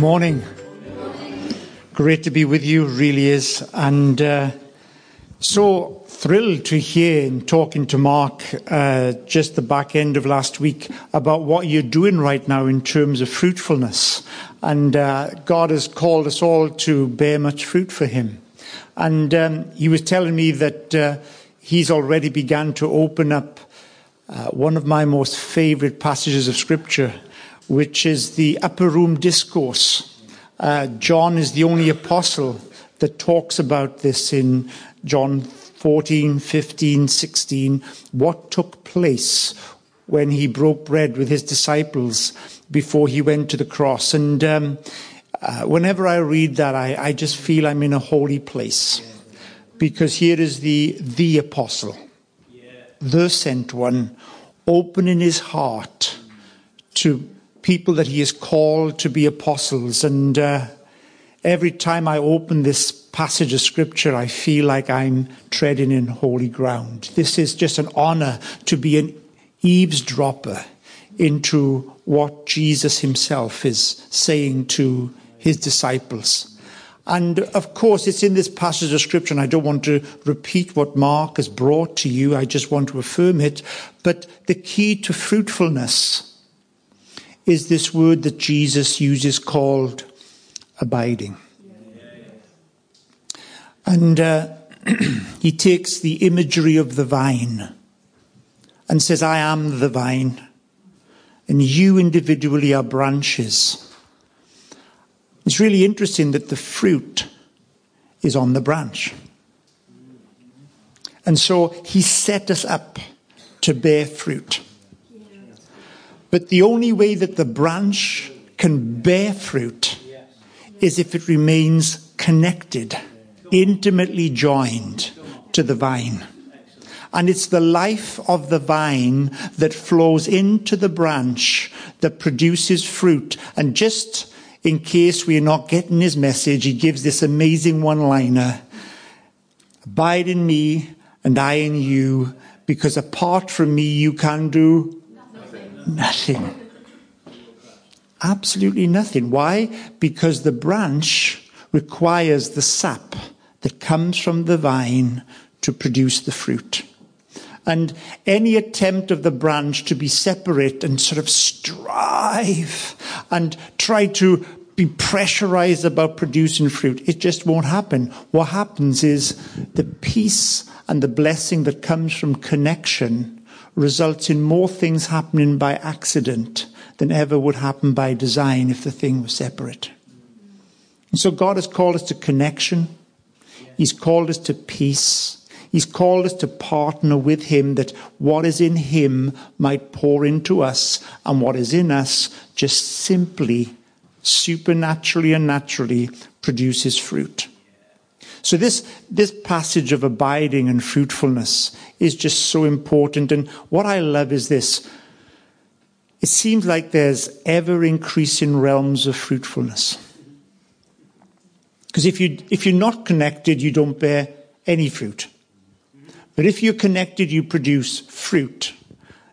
Good morning. Great to be with you, really is. And uh, so thrilled to hear in talking to Mark uh, just the back end of last week about what you're doing right now in terms of fruitfulness. And uh, God has called us all to bear much fruit for Him. And um, he was telling me that uh, he's already begun to open up uh, one of my most favorite passages of Scripture, which is the Upper Room Discourse. Uh, John is the only apostle that talks about this in John 14, 15, 16, what took place when he broke bread with his disciples before he went to the cross. And um, uh, whenever I read that, I, I just feel I'm in a holy place. Because here is the, the apostle, the sent one, opening his heart to people that he has called to be apostles. And uh, every time I open this passage of scripture, I feel like I'm treading in holy ground. This is just an honor to be an eavesdropper into what Jesus himself is saying to his disciples. And of course, it's in this passage of scripture, and I don't want to repeat what Mark has brought to you. I just want to affirm it. But the key to fruitfulness is this word that Jesus uses called abiding. And uh, he takes the imagery of the vine and says, I am the vine, and you individually are branches. It's really interesting that the fruit is on the branch. And so he set us up to bear fruit. But the only way that the branch can bear fruit is if it remains connected, intimately joined to the vine. And it's the life of the vine that flows into the branch that produces fruit. And just in case we're not getting his message, he gives this amazing one liner Abide in me and I in you, because apart from me you can do nothing. Absolutely nothing. Why? Because the branch requires the sap that comes from the vine to produce the fruit. And any attempt of the branch to be separate and sort of strive and try to be pressurized about producing fruit, it just won't happen. What happens is the peace and the blessing that comes from connection results in more things happening by accident than ever would happen by design if the thing was separate. And so God has called us to connection. He's called us to peace. He's called us to partner with Him that what is in Him might pour into us, and what is in us just simply, supernaturally and naturally produces fruit. So this, this passage of abiding and fruitfulness is just so important. And what I love is this. It seems like there's ever increasing realms of fruitfulness. Because if you, if you're not connected, you don't bear any fruit. But if you're connected, you produce fruit.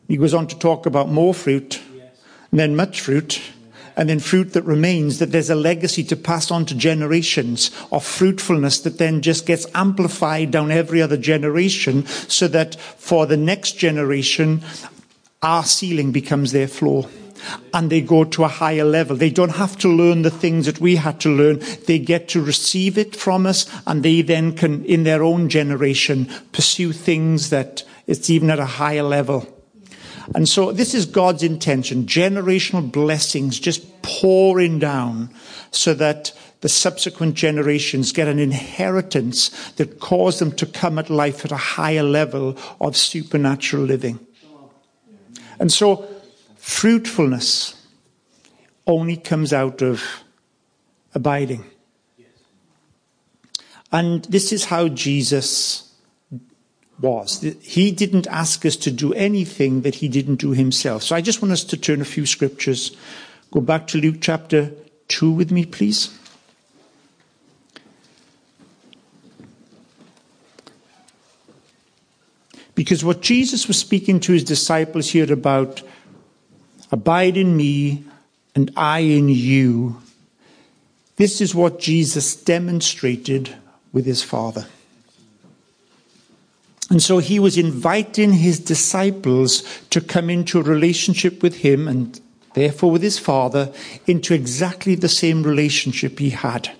He goes on to talk about more fruit, and then much fruit, and then fruit that remains, that there's a legacy to pass on to generations of fruitfulness that then just gets amplified down every other generation so that for the next generation, our ceiling becomes their floor and they go to a higher level. They don't have to learn the things that we had to learn. They get to receive it from us and they then can, in their own generation, pursue things that it's even at a higher level. And so this is God's intention, generational blessings just pouring down so that the subsequent generations get an inheritance that cause them to come at life at a higher level of supernatural living. And so fruitfulness only comes out of abiding. And this is how Jesus was. He didn't ask us to do anything that he didn't do himself. So I just want us to turn a few scriptures. Go back to Luke chapter 2 with me, please. Because what Jesus was speaking to his disciples here about Abide in me and I in you This is what Jesus demonstrated with his Father. And so he was inviting his disciples to come into a relationship with him and therefore with his Father into exactly the same relationship he had.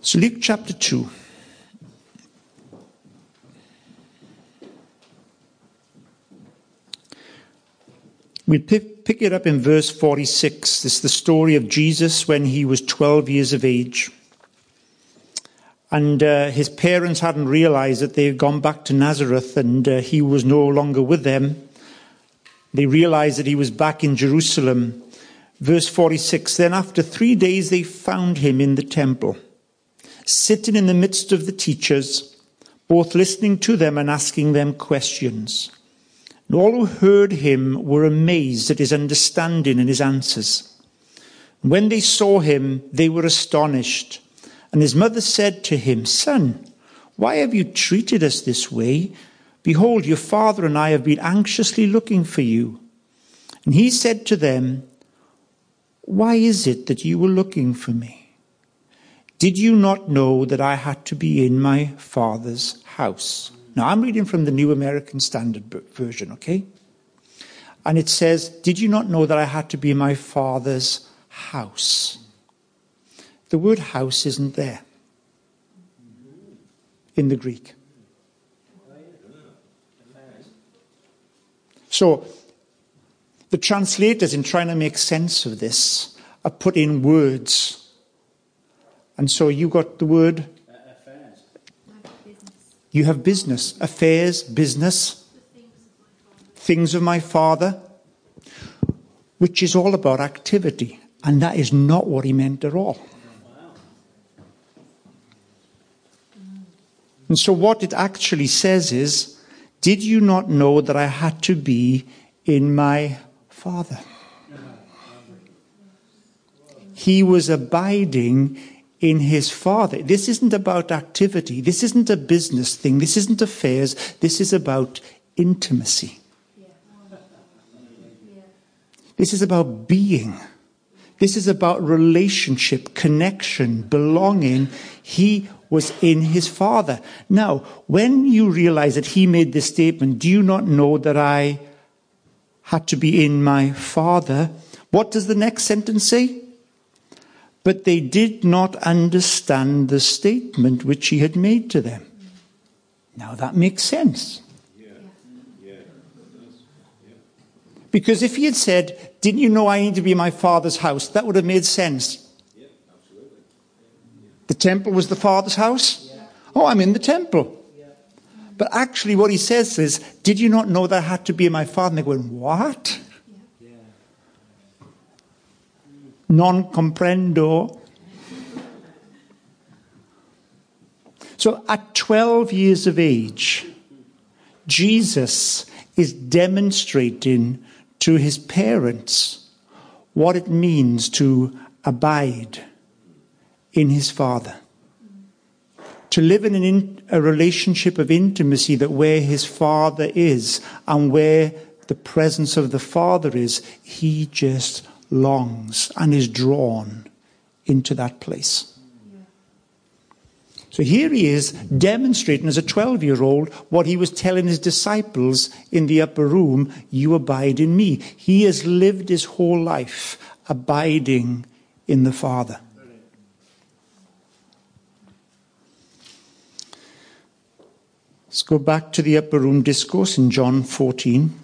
So, Luke chapter 2. We pick, it up in verse 46. This is the story of Jesus when he was 12 years of age. And uh, his parents hadn't realized that they had gone back to Nazareth and uh, he was no longer with them. They realized that he was back in Jerusalem. Verse 46 Then after three days they found him in the temple, sitting in the midst of the teachers, both listening to them and asking them questions. And all who heard him were amazed at his understanding and his answers. When they saw him, they were astonished. And his mother said to him, Son, why have you treated us this way? Behold, your father and I have been anxiously looking for you. And he said to them, Why is it that you were looking for me? Did you not know that I had to be in my father's house? Now, I'm reading from the New American Standard Version, okay? And it says, Did you not know that I had to be in my father's house? The word house isn't there in the Greek. So, the translators, in trying to make sense of this, are put in words. And so you got the word. Affairs. You have business, affairs, business, things of my father, which is all about activity. And that is not what he meant at all. And so, what it actually says is, Did you not know that I had to be in my Father? He was abiding in his Father. This isn't about activity. This isn't a business thing. This isn't affairs. This is about intimacy. This is about being. This is about relationship, connection, belonging. He was in his father. Now, when you realize that he made this statement, do you not know that I had to be in my father? What does the next sentence say? But they did not understand the statement which he had made to them. Now that makes sense. Because if he had said, Didn't you know I need to be in my father's house? That would have made sense. The temple was the Father's house? Oh, I'm in the temple. But actually, what he says is, Did you not know that I had to be my Father? And they're going, What? Non comprendo. So at 12 years of age, Jesus is demonstrating to his parents what it means to abide in his Father. To live in, in a relationship of intimacy that where his Father is and where the presence of the Father is, he just longs and is drawn into that place. So here he is demonstrating as a 12 year old what he was telling his disciples in the upper room you abide in me. He has lived his whole life abiding in the Father. Let's go back to the upper room discourse in John 14.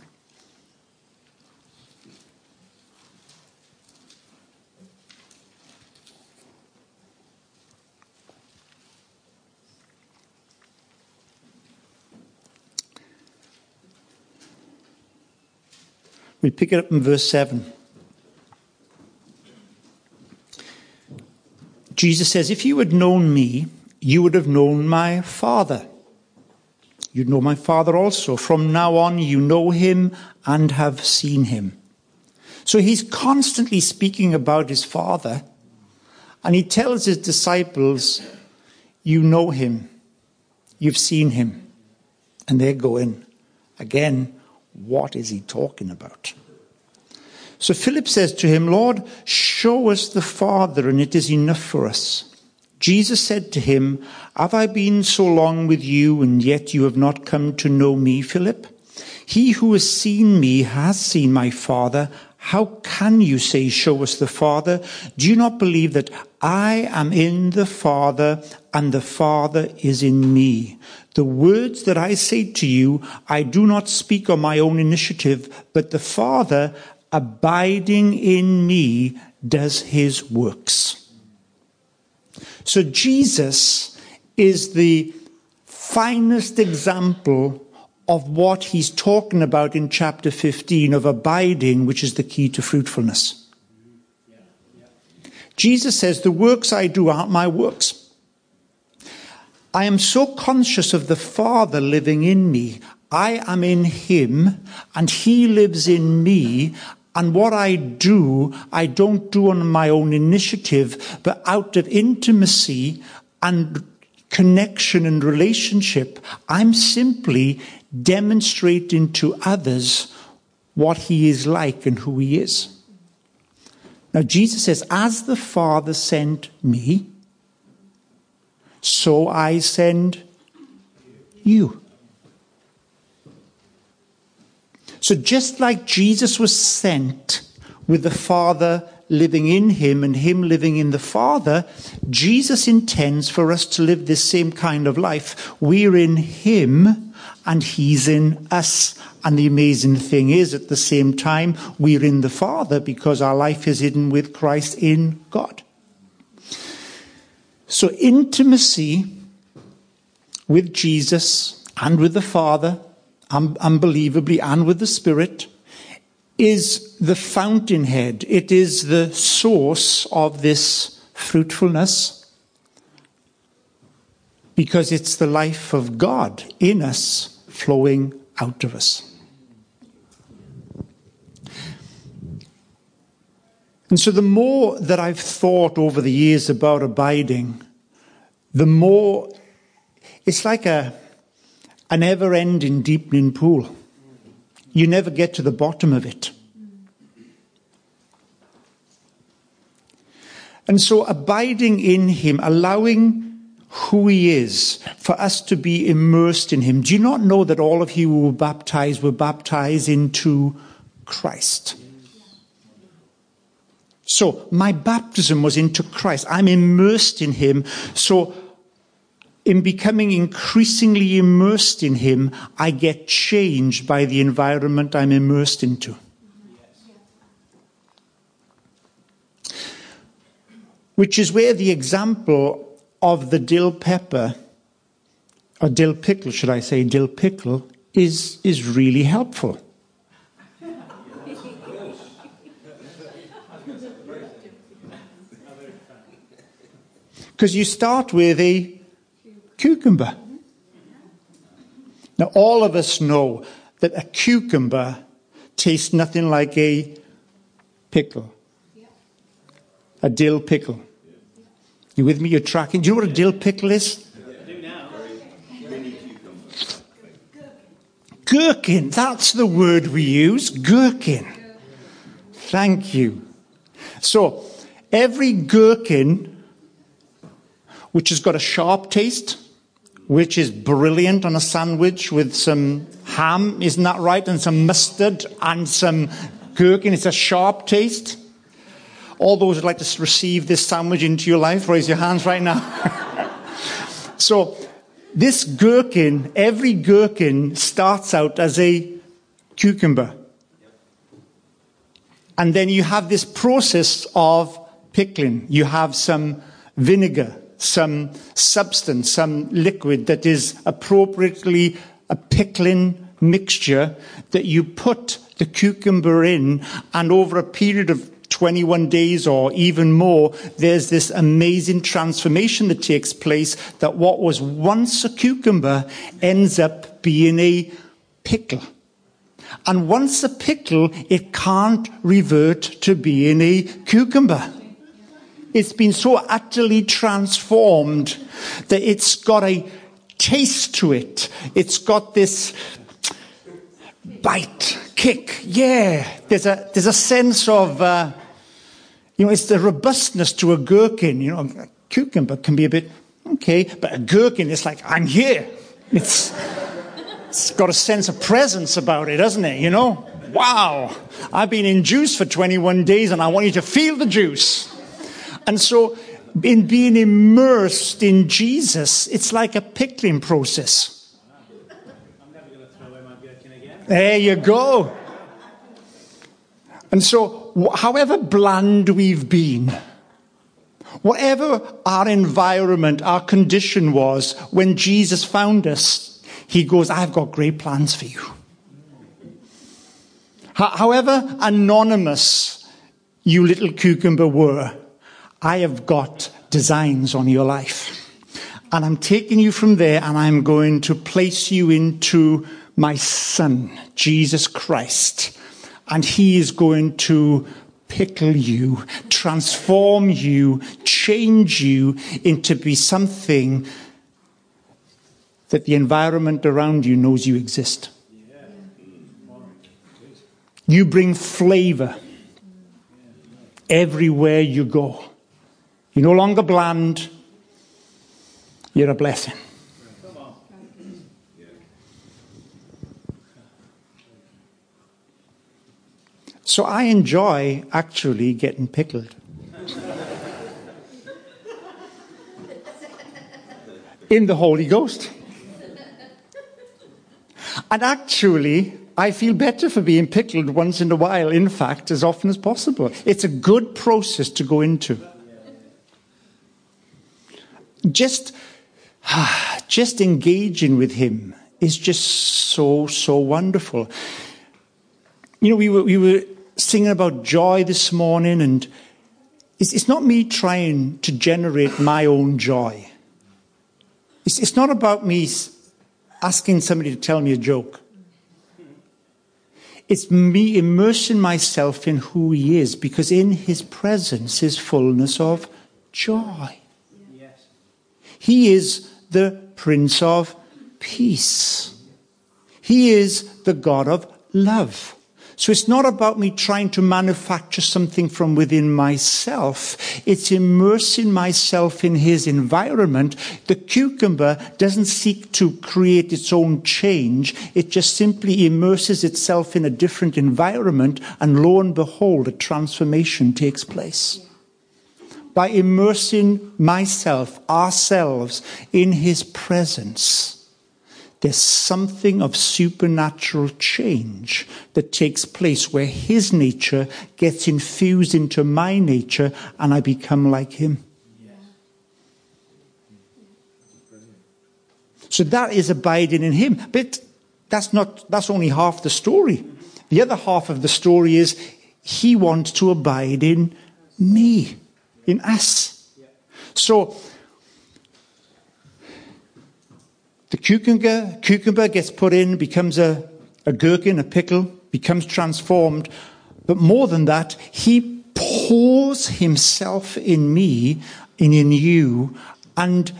We pick it up in verse 7. Jesus says, If you had known me, you would have known my Father. You know my Father also. From now on, you know him and have seen him. So he's constantly speaking about his Father, and he tells his disciples, You know him, you've seen him. And they're going, Again, what is he talking about? So Philip says to him, Lord, show us the Father, and it is enough for us. Jesus said to him, Have I been so long with you, and yet you have not come to know me, Philip? He who has seen me has seen my Father. How can you say, Show us the Father? Do you not believe that I am in the Father, and the Father is in me? The words that I say to you, I do not speak on my own initiative, but the Father, abiding in me, does his works. So Jesus is the finest example of what he's talking about in chapter 15 of abiding, which is the key to fruitfulness. Jesus says, The works I do aren't my works. I am so conscious of the Father living in me. I am in him and he lives in me. And what I do, I don't do on my own initiative, but out of intimacy and connection and relationship, I'm simply demonstrating to others what he is like and who he is. Now, Jesus says, As the Father sent me, so I send you. So just like Jesus was sent with the Father living in him and him living in the Father, Jesus intends for us to live this same kind of life. We're in him and he's in us. And the amazing thing is, at the same time, we're in the Father because our life is hidden with Christ in God. So intimacy with Jesus and with the Father un- unbelievably, and with the Spirit, is the fountainhead. It is the source of this fruitfulness because it's the life of God in us flowing out of us. And so, the more that I've thought over the years about abiding, the more it's like a a never ending deepening pool. You never get to the bottom of it. And so, abiding in Him, allowing who He is, for us to be immersed in Him. Do you not know that all of you who were baptized were baptized into Christ? So, my baptism was into Christ. I'm immersed in Him. So, in becoming increasingly immersed in Him, I get changed by the environment I'm immersed into. Which is where the example of the dill pepper, or dill pickle, should I say, dill pickle, is, is really helpful. Because you start with a cucumber. Now, all of us know that a cucumber tastes nothing like a pickle, a dill pickle. You with me? You're tracking. Do you know what a dill pickle is? Gherkin, that's the word we use, gherkin. Thank you. So, every gherkin which has got a sharp taste, which is brilliant on a sandwich with some ham, isn't that right? And some mustard and some gherkin. It's a sharp taste. All those who'd like to receive this sandwich into your life, raise your hands right now. so, this gherkin, every gherkin starts out as a cucumber. And then you have this process of pickling. You have some vinegar some substance, some liquid that is appropriately a pickling mixture that you put the cucumber in, and over a period of 21 days or even more, there's this amazing transformation that takes place that what was once a cucumber ends up being a pickle. And once a pickle, it can't revert to being a cucumber. It's been so utterly transformed that it's got a taste to it. It's got this bite, kick. Yeah, there's a there's a sense of uh, you know it's the robustness to a gherkin. You know, a cucumber can be a bit okay, but a gherkin is like I'm here. It's it's got a sense of presence about it, doesn't it? You know, wow, I've been in juice for 21 days, and I want you to feel the juice. And so, in being immersed in Jesus, it's like a pickling process. There you go. And so, however bland we've been, whatever our environment, our condition was when Jesus found us, he goes, I've got great plans for you. However anonymous you little cucumber were, I have got designs on your life. And I'm taking you from there and I'm going to place you into my son, Jesus Christ. And he is going to pickle you, transform you, change you into be something that the environment around you knows you exist. You bring flavor everywhere you go. You're no longer bland, you're a blessing. So I enjoy actually getting pickled. in the Holy Ghost. And actually, I feel better for being pickled once in a while, in fact, as often as possible. It's a good process to go into. Just, just engaging with Him is just so, so wonderful. You know, we were, we were singing about joy this morning, and it's, it's not me trying to generate my own joy. It's, it's not about me asking somebody to tell me a joke. It's me immersing myself in who He is, because in His presence is fullness of joy. He is the Prince of Peace. He is the God of love. So it's not about me trying to manufacture something from within myself. It's immersing myself in his environment. The cucumber doesn't seek to create its own change. It just simply immerses itself in a different environment and lo and behold, a transformation takes place by immersing myself, ourselves, in His presence there's something of supernatural change that takes place where his nature gets infused into my nature and I become like him. So that is abiding in him. But that's not, that's only half the story. The other half of the story is he wants to abide in me, in us. So The cucumber, cucumber gets put in, becomes a, a gherkin, a pickle, becomes transformed. But more than that, he pours himself in me and in you and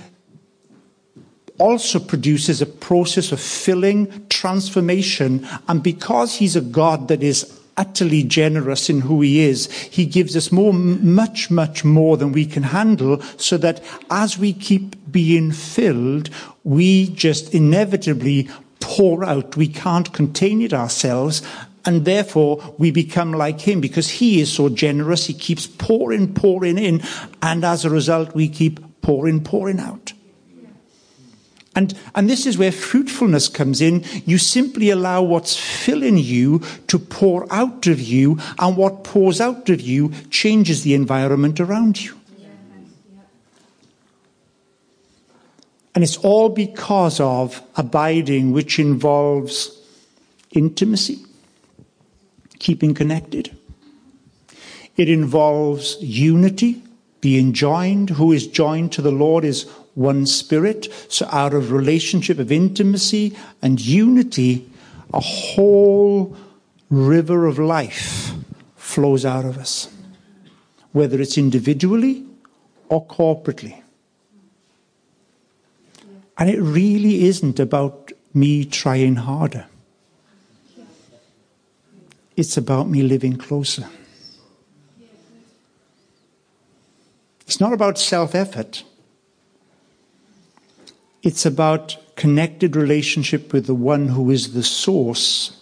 also produces a process of filling, transformation. And because he's a God that is utterly generous in who he is. He gives us more, much, much more than we can handle so that as we keep being filled, we just inevitably pour out. We can't contain it ourselves. And therefore, we become like him because he is so generous. He keeps pouring, pouring in. And as a result, we keep pouring, pouring out. And, and this is where fruitfulness comes in. You simply allow what's filling you to pour out of you, and what pours out of you changes the environment around you. And it's all because of abiding, which involves intimacy, keeping connected. It involves unity, being joined. Who is joined to the Lord is one spirit. So out of relationship of intimacy and unity, a whole river of life flows out of us, whether it's individually or corporately. And it really isn't about me trying harder. It's about me living closer. It's not about self effort. It's about connected relationship with the one who is the source,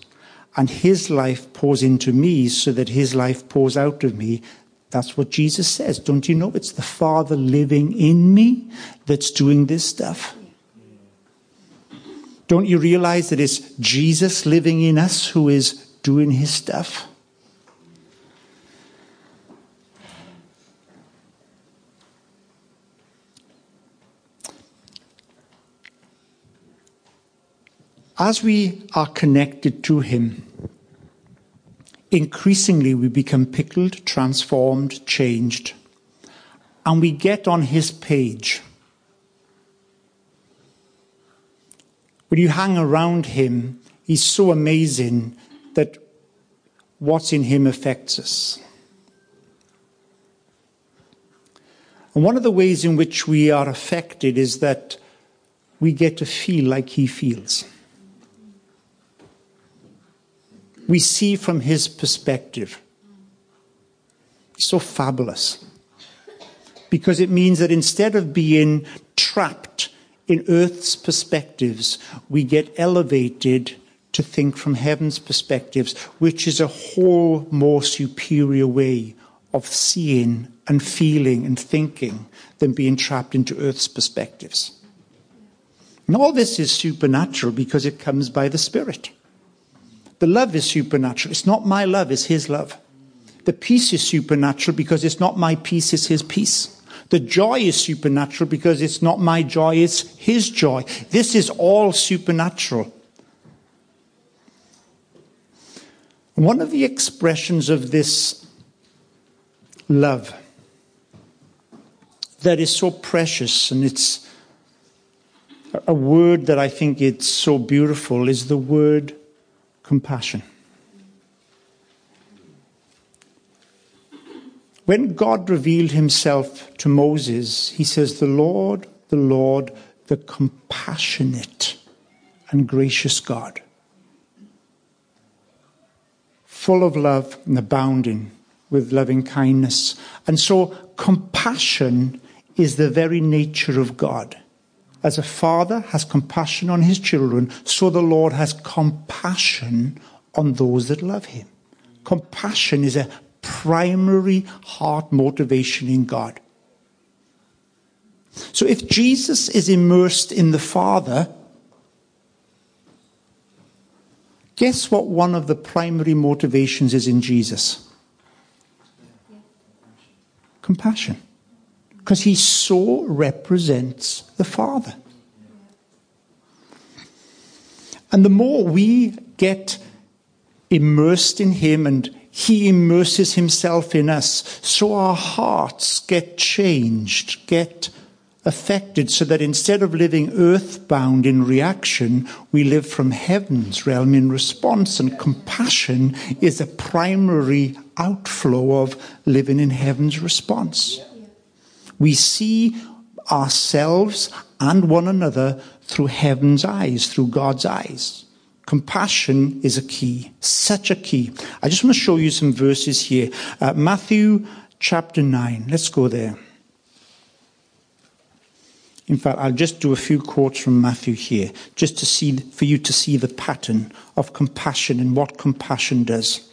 and his life pours into me so that his life pours out of me. That's what Jesus says. Don't you know? It's the Father living in me that's doing this stuff. Don't you realize that it's Jesus living in us who is doing his stuff? As we are connected to Him, increasingly we become pickled, transformed, changed, and we get on His page. When you hang around Him, He's so amazing that what's in Him affects us. And one of the ways in which we are affected is that we get to feel like He feels we see from his perspective. So fabulous. Because it means that instead of being trapped in earth's perspectives, we get elevated to think from heaven's perspectives, which is a whole more superior way of seeing and feeling and thinking than being trapped into earth's perspectives. And all this is supernatural because it comes by the Spirit. The love is supernatural. It's not my love, it's His love. The peace is supernatural because it's not my peace, it's His peace. The joy is supernatural because it's not my joy, it's His joy. This is all supernatural. One of the expressions of this love that is so precious and it's a word that I think it's so beautiful is the word compassion. When God revealed himself to Moses, he says, The Lord, the Lord, the compassionate and gracious God, full of love and abounding with loving kindness. And so, compassion is the very nature of God. As a father has compassion on his children, so the Lord has compassion on those that love him. Compassion is a primary heart motivation in God. So if Jesus is immersed in the Father, guess what one of the primary motivations is in Jesus? Compassion because he so represents the Father. And the more we get immersed in him and he immerses himself in us, so our hearts get changed, get affected, so that instead of living earthbound in reaction, we live from heaven's realm in response. And compassion is a primary outflow of living in heaven's response. We see ourselves and one another through heaven's eyes, through God's eyes. Compassion is a key, such a key. I just want to show you some verses here. Uh, Matthew chapter 9. Let's go there. In fact, I'll just do a few quotes from Matthew here, just to see, for you to see the pattern of compassion and what compassion does.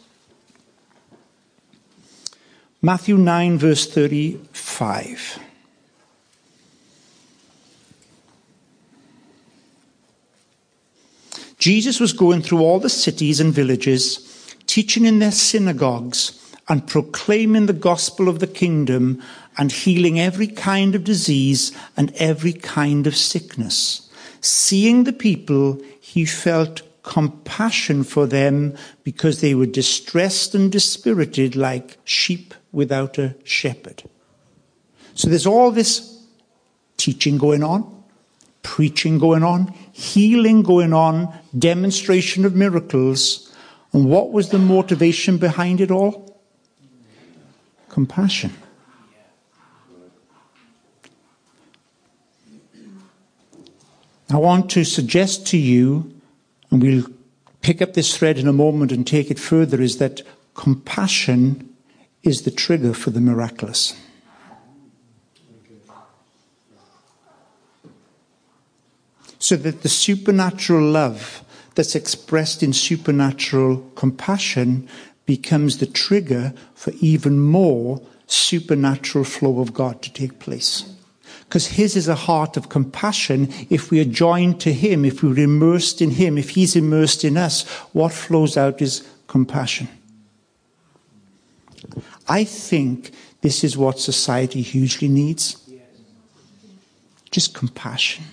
Matthew 9, verse 35. Jesus was going through all the cities and villages, teaching in their synagogues and proclaiming the gospel of the kingdom and healing every kind of disease and every kind of sickness. Seeing the people, he felt compassion for them because they were distressed and dispirited like sheep without a shepherd. So there's all this teaching going on, preaching going on, healing going on, demonstration of miracles. And what was the motivation behind it all? Compassion. I want to suggest to you, and we'll pick up this thread in a moment and take it further is that compassion is the trigger for the miraculous. So that the supernatural love that's expressed in supernatural compassion becomes the trigger for even more supernatural flow of God to take place. Because His is a heart of compassion. If we are joined to Him, if we're immersed in Him, if He's immersed in us, what flows out is compassion. I think this is what society hugely needs just compassion.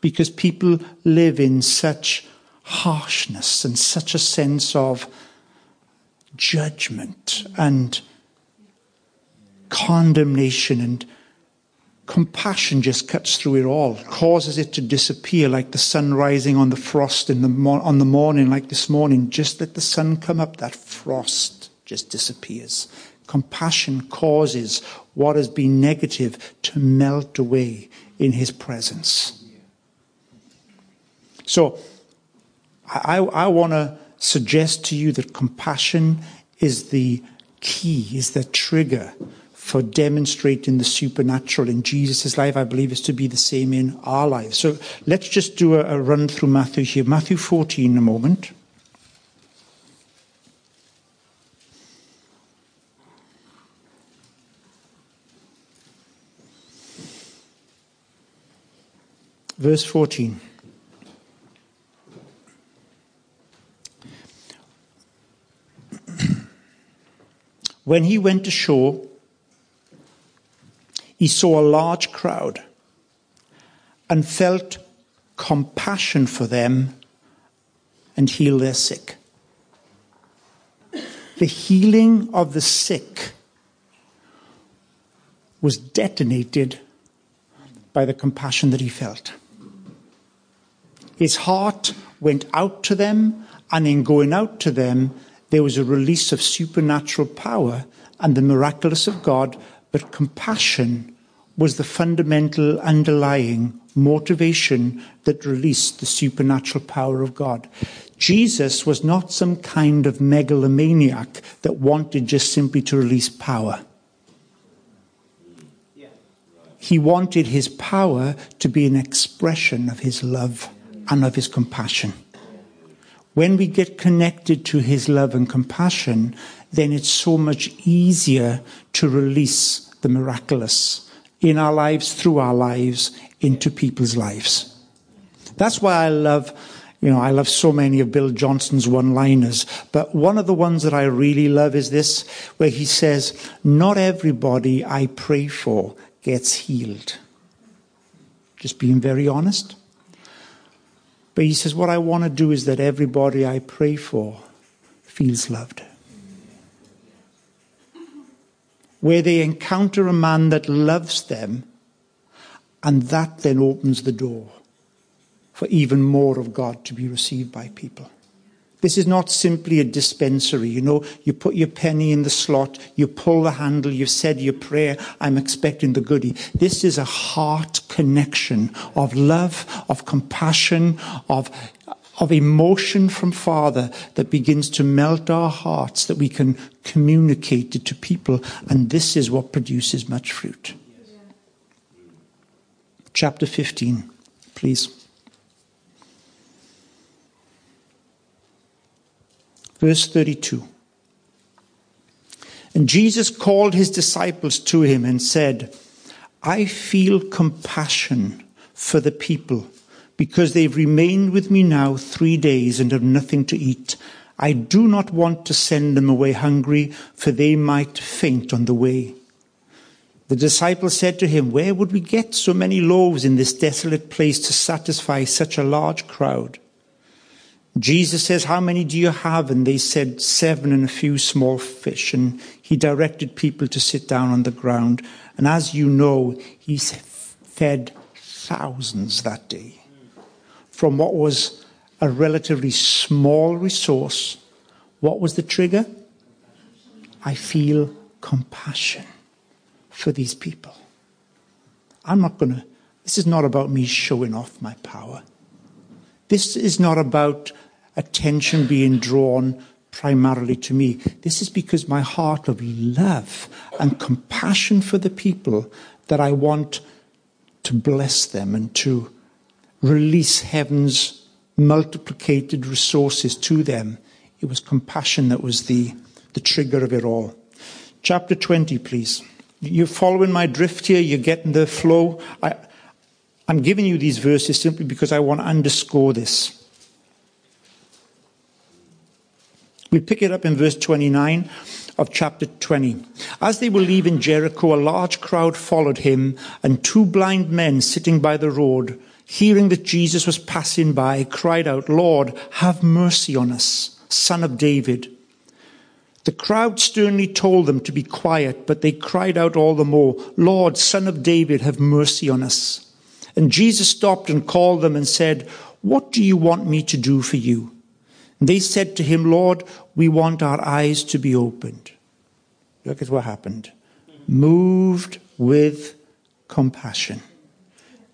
Because people live in such harshness and such a sense of judgment and condemnation and compassion just cuts through it all, causes it to disappear like the sun rising on the frost in the on the morning, like this morning. Just let the sun come up, that frost just disappears. Compassion causes what has been negative to melt away in his presence. So, I, I want to suggest to you that compassion is the key, is the trigger for demonstrating the supernatural in Jesus' life, I believe is to be the same in our lives. So let's just do a, a run through Matthew here. Matthew 14 a moment. Verse 14. when he went ashore, he saw a large crowd and felt compassion for them and healed their sick. The healing of the sick was detonated by the compassion that he felt. His heart went out to them, and in going out to them, there was a release of supernatural power and the miraculous of God, but compassion was the fundamental underlying motivation that released the supernatural power of God. Jesus was not some kind of megalomaniac that wanted just simply to release power. He wanted his power to be an expression of his love and of his compassion. When we get connected to his love and compassion, then it's so much easier to release the miraculous in our lives, through our lives, into people's lives. That's why I love, you know, I love so many of Bill Johnson's one liners, but one of the ones that I really love is this, where he says, Not everybody I pray for gets healed. Just being very honest. But he says, What I want to do is that everybody I pray for feels loved. where they encounter a man that loves them, and that then opens the door for even more of God to be received by people. This is not simply a dispensary. You know, you put your penny in the slot, you pull the handle, you've said your prayer, I'm expecting the goodie. This is a heart connection of love, of compassion, of of emotion from Father that begins to melt our hearts, that we can communicate it to people. And this is what produces much fruit. Chapter 15, please. Verse 32. And Jesus called his disciples to him and said, I feel compassion for the people because they've remained with me now three days and have nothing to eat. I do not want to send them away hungry, for they might faint on the way. The disciples said to him, Where would we get so many loaves in this desolate place to satisfy such a large crowd? Jesus says, How many do you have? And they said, Seven and a few small fish. And he directed people to sit down on the ground. And as you know, he fed thousands that day from what was a relatively small resource. What was the trigger? I feel compassion for these people. I'm not going to, this is not about me showing off my power. This is not about attention being drawn primarily to me. This is because my heart of love and compassion for the people that I want to bless them and to release heaven's multiplicated resources to them. It was compassion that was the, the trigger of it all. Chapter 20, please. You're following my drift here, you're getting the flow. I, I'm giving you these verses simply because I want to underscore this. We pick it up in verse 29 of chapter 20. As they were leaving Jericho, a large crowd followed him, and two blind men sitting by the road, hearing that Jesus was passing by, cried out, Lord, have mercy on us, son of David. The crowd sternly told them to be quiet, but they cried out all the more, Lord, son of David, have mercy on us. And Jesus stopped and called them and said, What do you want me to do for you? They said to him, Lord, we want our eyes to be opened. Look at what happened. Moved with compassion.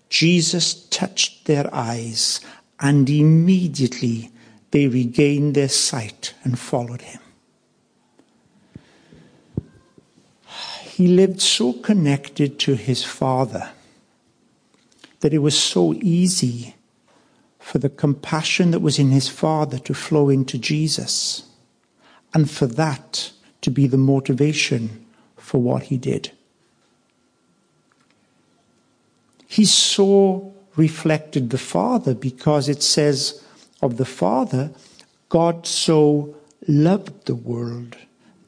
Jesus touched their eyes, and immediately they regained their sight and followed him. He lived so connected to his Father that it was so easy for the compassion that was in his Father to flow into Jesus, and for that to be the motivation for what he did. He so reflected the Father because it says of the Father, God so loved the world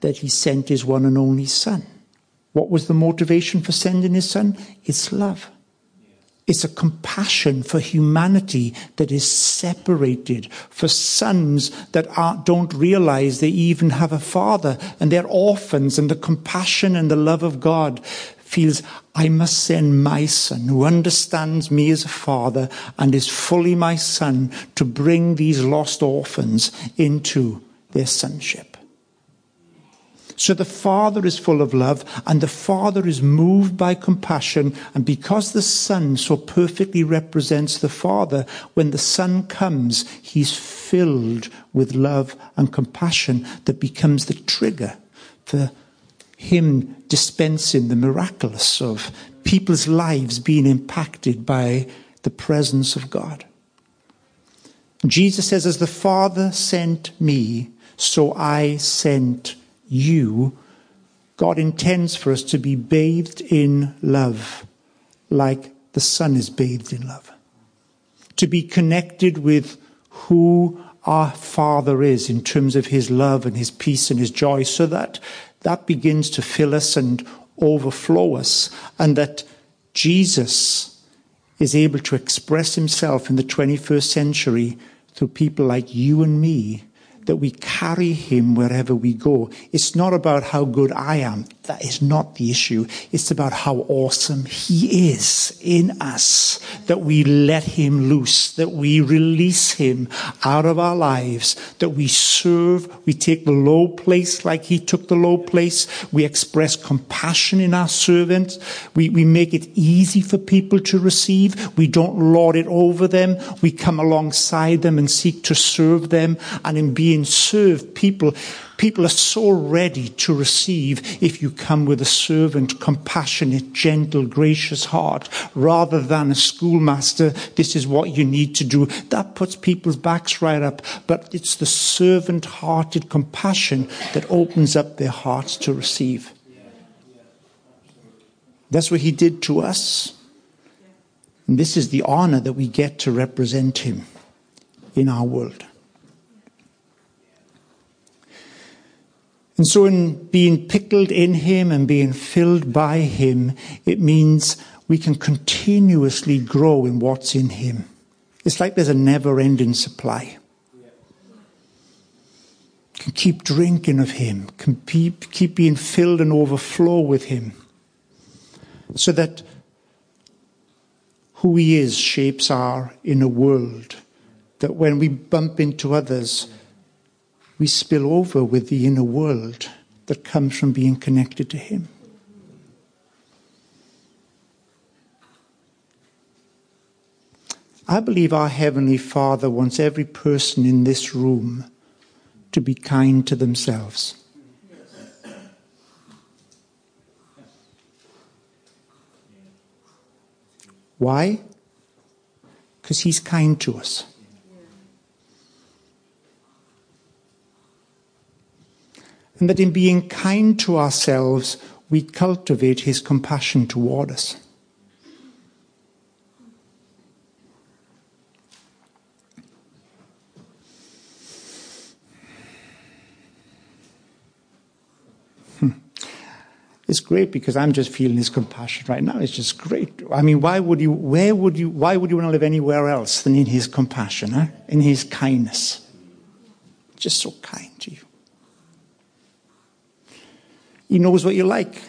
that he sent his one and only Son. What was the motivation for sending his Son? It's love. It's a compassion for humanity that is separated, for sons that don't realize they even have a father and they're orphans, and the compassion and the love of God feels, I must send my son who understands me as a father and is fully my son to bring these lost orphans into their sonship. So the Father is full of love, and the Father is moved by compassion. And because the Son so perfectly represents the Father, when the Son comes, he's filled with love and compassion that becomes the trigger for him dispensing the miraculous of people's lives being impacted by the presence of God. Jesus says, As the Father sent me, so I sent you, God intends for us to be bathed in love, like the Son is bathed in love. To be connected with who our Father is in terms of His love and His peace and His joy, so that that begins to fill us and overflow us, and that Jesus is able to express Himself in the 21st century through people like you and me that we carry him wherever we go. It's not about how good I am. That is not the issue. It's about how awesome he is in us, that we let him loose, that we release him out of our lives, that we serve, we take the low place like he took the low place. We express compassion in our servant. We, we make it easy for people to receive. We don't lord it over them. We come alongside them and seek to serve them. And in served, people People are so ready to receive if you come with a servant, compassionate, gentle, gracious heart, rather than a schoolmaster, this is what you need to do. That puts people's backs right up. But it's the servant hearted compassion that opens up their hearts to receive. That's what he did to us. And this is the honor that we get to represent him in our world. And so, in being pickled in Him and being filled by Him, it means we can continuously grow in what's in Him. It's like there's a never ending supply. Can keep drinking of Him, can keep, keep being filled and overflow with Him. So that who He is shapes our inner world. That when we bump into others, we spill over with the inner world that comes from being connected to Him. I believe our Heavenly Father wants every person in this room to be kind to themselves. Why? Because He's kind to us. And that in being kind to ourselves, we cultivate His compassion toward us. Hmm. It's great because I'm just feeling his compassion right now. It's just great. I mean, why would you, where would you, why would you want to live anywhere else than in his compassion, in his kindness? Just so kind to you. He knows what you like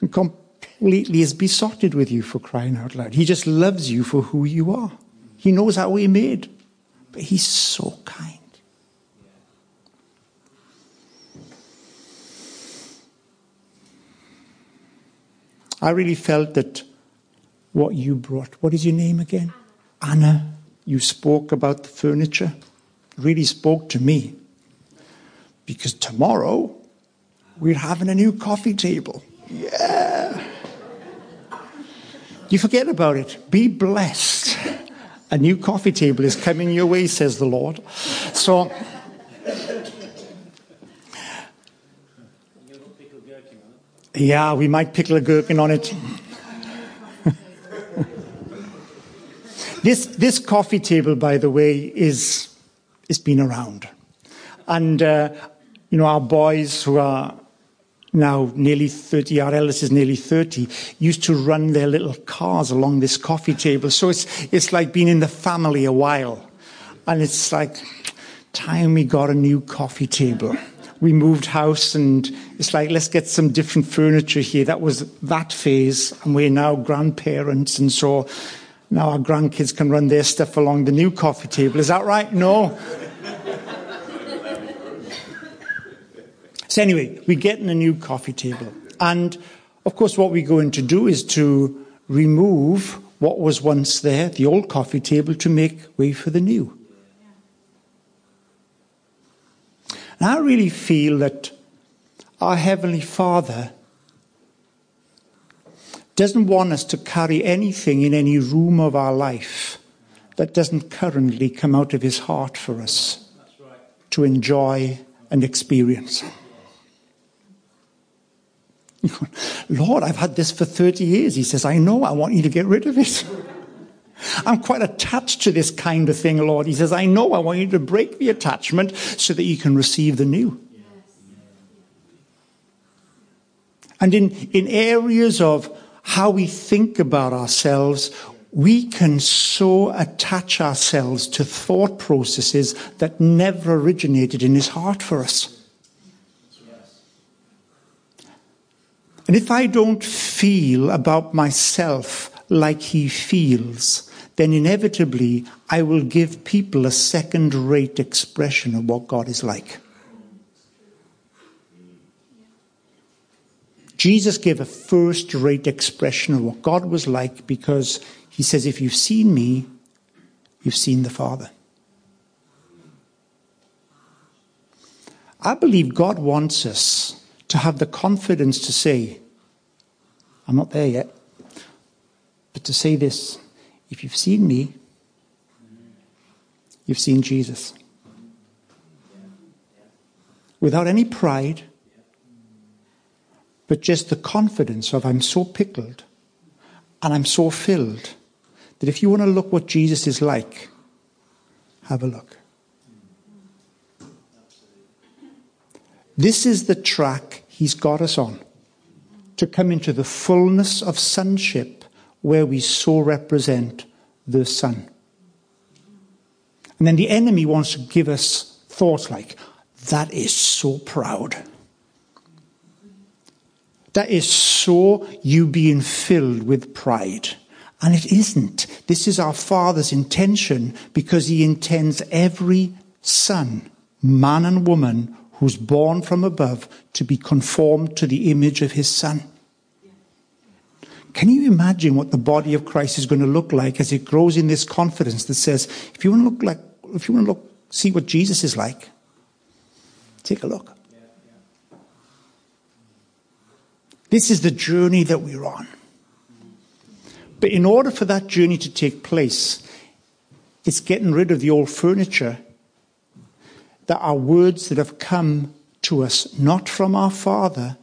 and completely is besotted with you for crying out loud. He just loves you for who you are. He knows how we're made, but he's so kind. I really felt that what you brought, what is your name again? Anna. You spoke about the furniture, really spoke to me. Because tomorrow we're having a new coffee table. Yeah. You forget about it. Be blessed. A new coffee table is coming your way, says the Lord. So. Yeah, we might pickle a gherkin on it. this, this coffee table, by the way, is, is been around. And, uh, you know, our boys who are now nearly 30, our eldest is nearly 30, used to run their little cars along this coffee table. So it's, it's like being in the family a while. And it's like, time we got a new coffee table we moved house and it's like, let's get some different furniture here. That was that phase. And we're now grandparents. And so now our grandkids can run their stuff along the new coffee table. Is that right? No. So anyway, we're getting a new coffee table. And of course, what we're going to do is to remove what was once there, the old coffee table, to make way for the new. And I really feel that our Heavenly Father doesn't want us to carry anything in any room of our life that doesn't currently come out of His heart for us right. to enjoy and experience. Lord, I've had this for 30 years. He says, I know, I want you to get rid of it. I'm quite attached to this kind of thing, Lord. He says, I know I want you to break the attachment so that you can receive the new. And in, in areas of how we think about ourselves, we can so attach ourselves to thought processes that never originated in his heart for us. And if I don't feel about myself like he feels, then inevitably I will give people a second rate expression of what God is like. Jesus gave a first rate expression of what God was like because he says, If you've seen me, you've seen the Father. I believe God wants us to have the confidence to say, I'm not there yet, but to say this if you've seen me, you've seen Jesus. Without any pride, but just the confidence of I'm so pickled and I'm so filled that if you want to look what Jesus is like, have a look. This is the track he's got us on to come into the fullness of sonship where we so represent the Son. And then the enemy wants to give us thoughts like, that is so proud. That is so you being filled with pride. And it isn't. This is our Father's intention because He intends every son, man and woman, who's born from above to be conformed to the image of His Son. can you imagine what the body of Christ is going to look like as it grows in this confidence that says, if you want to look like, if you want to look, see what Jesus is like, take a look. This is the journey that we're on. But in order for that journey to take place, it's getting rid of the old furniture that are words that have come to us not from our Father,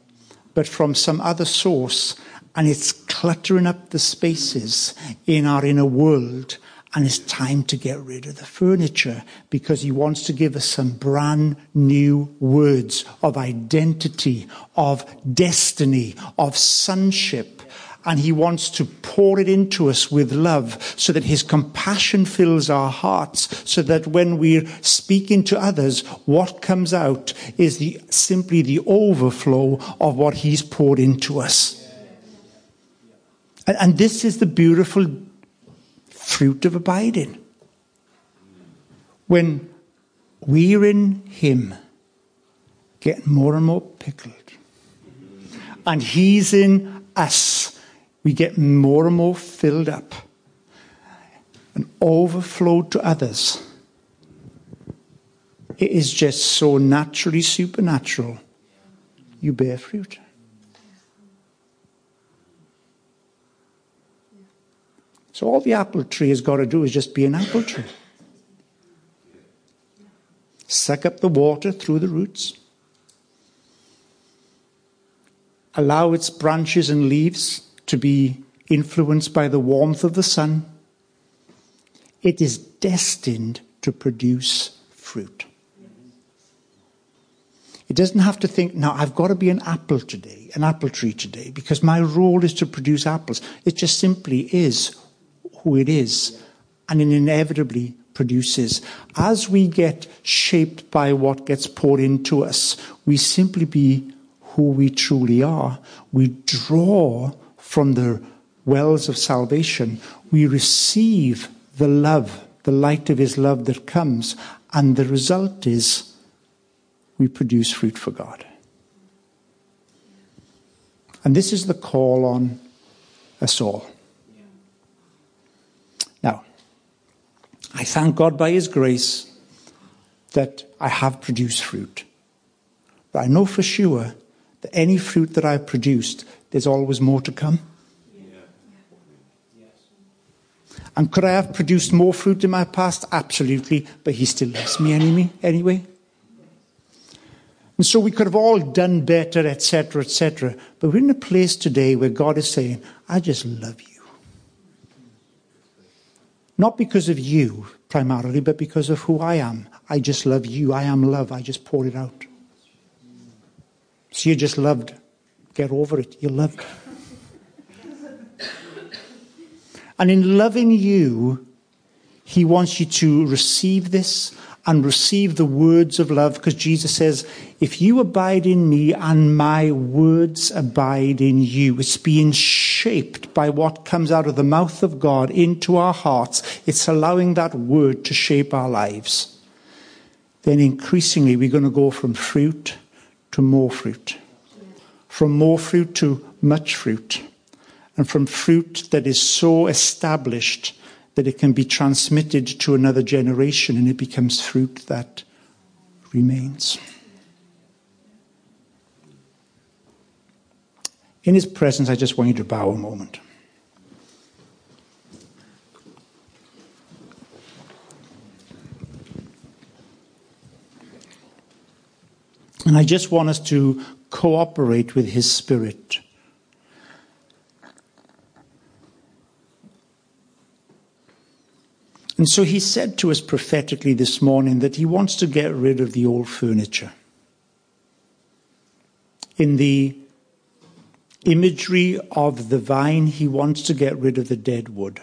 but from some other source. And it's cluttering up the spaces in our inner world. And it's time to get rid of the furniture because he wants to give us some brand new words of identity, of destiny, of sonship and he wants to pour it into us with love so that his compassion fills our hearts so that when we're speaking to others what comes out is the simply the overflow of what he's poured into us. And, and this is the beautiful fruit of abiding. When we're in him getting more and more pickled. And he's in us we get more and more filled up and overflowed to others. It is just so naturally supernatural. You bear fruit. So all the apple tree has got to do is just be an apple tree. Suck up the water through the roots. Allow its branches and leaves to be influenced by the warmth of the sun, it is destined to produce fruit. It doesn't have to think, now I've got to be an apple today, an apple tree today, because my role is to produce apples. It just simply is who it is, and it inevitably produces. As we get shaped by what gets poured into us, we simply be who we truly are. We draw from the wells of salvation, we receive the love, the light of His love that comes, and the result is we produce fruit for God. And this is the call on us all. Now, I thank God by His grace that I have produced fruit. But I know for sure that any fruit that I've produced there's always more to come. And could I have produced more fruit in my past? Absolutely, but he still loves me anyway. And so we could have all done better, etc., etc. But we're in a place today where God is saying, I just love you. Not because of you primarily, but because of who I am. I just love you. I am love. I just pour it out. So you're just loved. Get over it. You're loved. And in loving you, he wants you to receive this and receive the words of love because Jesus says, if you abide in me and my words abide in you, it's being shaped by what comes out of the mouth of God into our hearts. It's allowing that word to shape our lives. Then increasingly we're going to go from fruit to more fruit from more fruit to much fruit, and from fruit that is so established that it can be transmitted to another generation and it becomes fruit that remains. In his presence, I just want you to bow a moment. And I just want us to cooperate with His Spirit. And so he said to us prophetically this morning that he wants to get rid of the old furniture. In the imagery of the vine, he wants to get rid of the dead wood.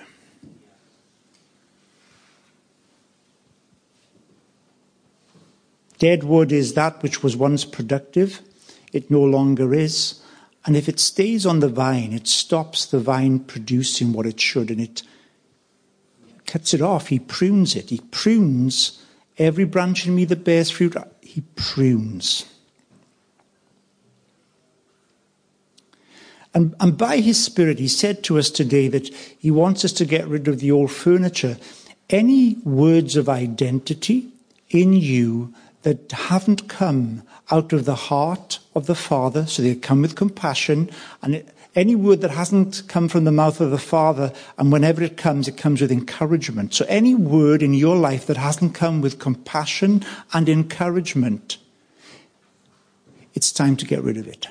Dead wood is that which was once productive it no longer is. And if it stays on the vine, it stops the vine producing what it should and it cuts it off. He prunes it. He prunes every branch in me that bears fruit. He prunes. And, and by His Spirit, He said to us today that He wants us to get rid of the old furniture. Any words of identity in you that haven't come out of the heart of the Father, so they come with compassion, and it, any word that hasn't come from the mouth of the Father, and whenever it comes, it comes with encouragement. So any word in your life that hasn't come with compassion and encouragement, it's time to get rid of it.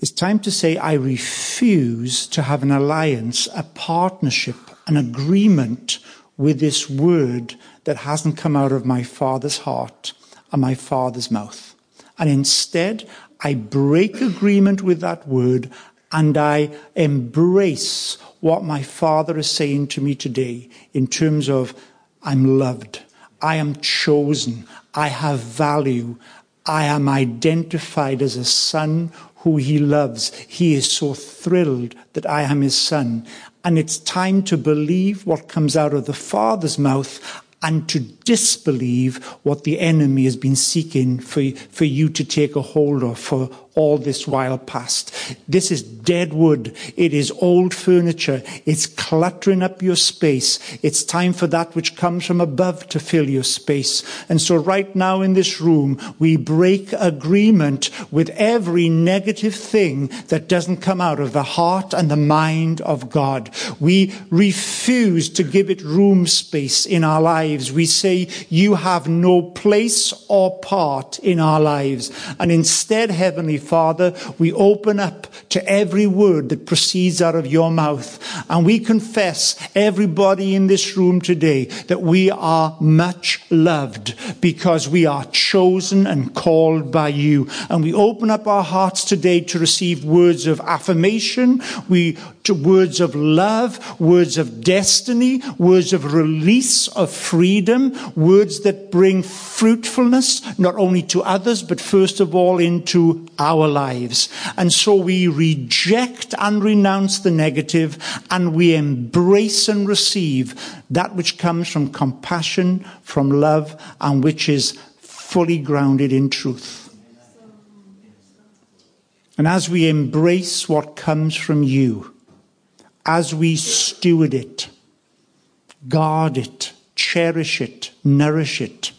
It's time to say, I refuse to have an alliance, a partnership, an agreement with this word that hasn't come out of my Father's heart and my Father's mouth. And instead, I break agreement with that word and I embrace what my Father is saying to me today in terms of I'm loved, I am chosen, I have value, I am identified as a son who he loves. He is so thrilled that I am his son. And it's time to believe what comes out of the Father's mouth and to disbelieve what the enemy has been seeking for, for you to take a hold of for all this while past. This is dead wood. It is old furniture. It's cluttering up your space. It's time for that which comes from above to fill your space. And so right now in this room, we break agreement with every negative thing that doesn't come out of the heart and the mind of God. We refuse to give it room space in our lives. We say, you have no place or part in our lives. And instead, Heavenly Father, we open up to every word that proceeds out of your mouth. And we confess, everybody in this room today, that we are much loved because we are chosen and called by you. And we open up our hearts today to receive words of affirmation, we, to words of love, words of destiny, words of release, of freedom, words that bring fruitfulness, not only to others, but first of all into our lives. And so we reject and renounce the negative and we embrace and receive that which comes from compassion, from love, and which is fully grounded in truth. And as we embrace what comes from you, as we steward it, guard it, cherish it, nourish it,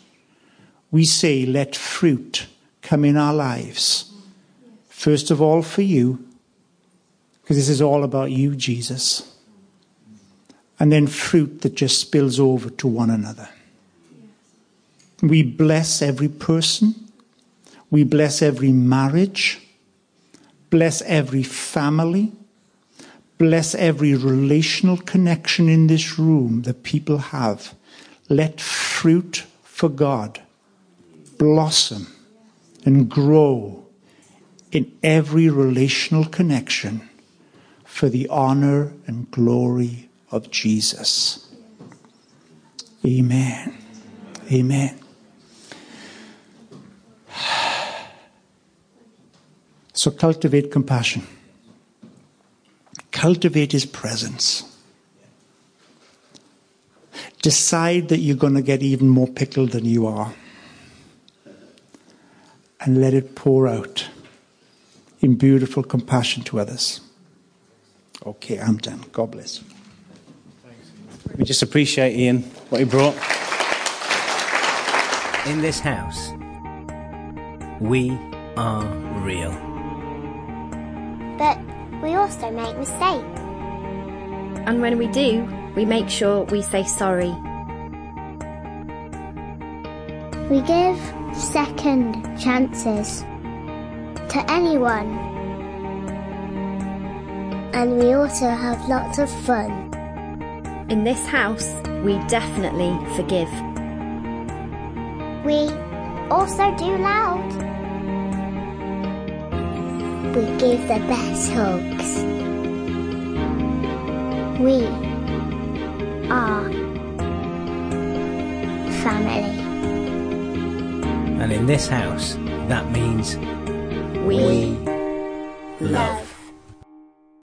we say, let fruit come in our lives. First of all, for you, because this is all about you, Jesus. And then fruit that just spills over to one another. We bless every person. We bless every marriage. Bless every family. Bless every relational connection in this room that people have. Let fruit for God blossom and grow in every relational connection for the honor and glory of Jesus. Amen. Amen. So cultivate compassion. Cultivate his presence. Decide that you're going to get even more pickled than you are. And let it pour out in beautiful compassion to others. Okay, I'm done. God bless. We just appreciate Ian, what he brought. In this house, we are real. But we also make mistakes. And when we do, we make sure we say sorry. We give second chances to anyone. And we also have lots of fun. In this house, we definitely forgive. We also do loud. We give the best hugs. We are family. And in this house, that means We, love.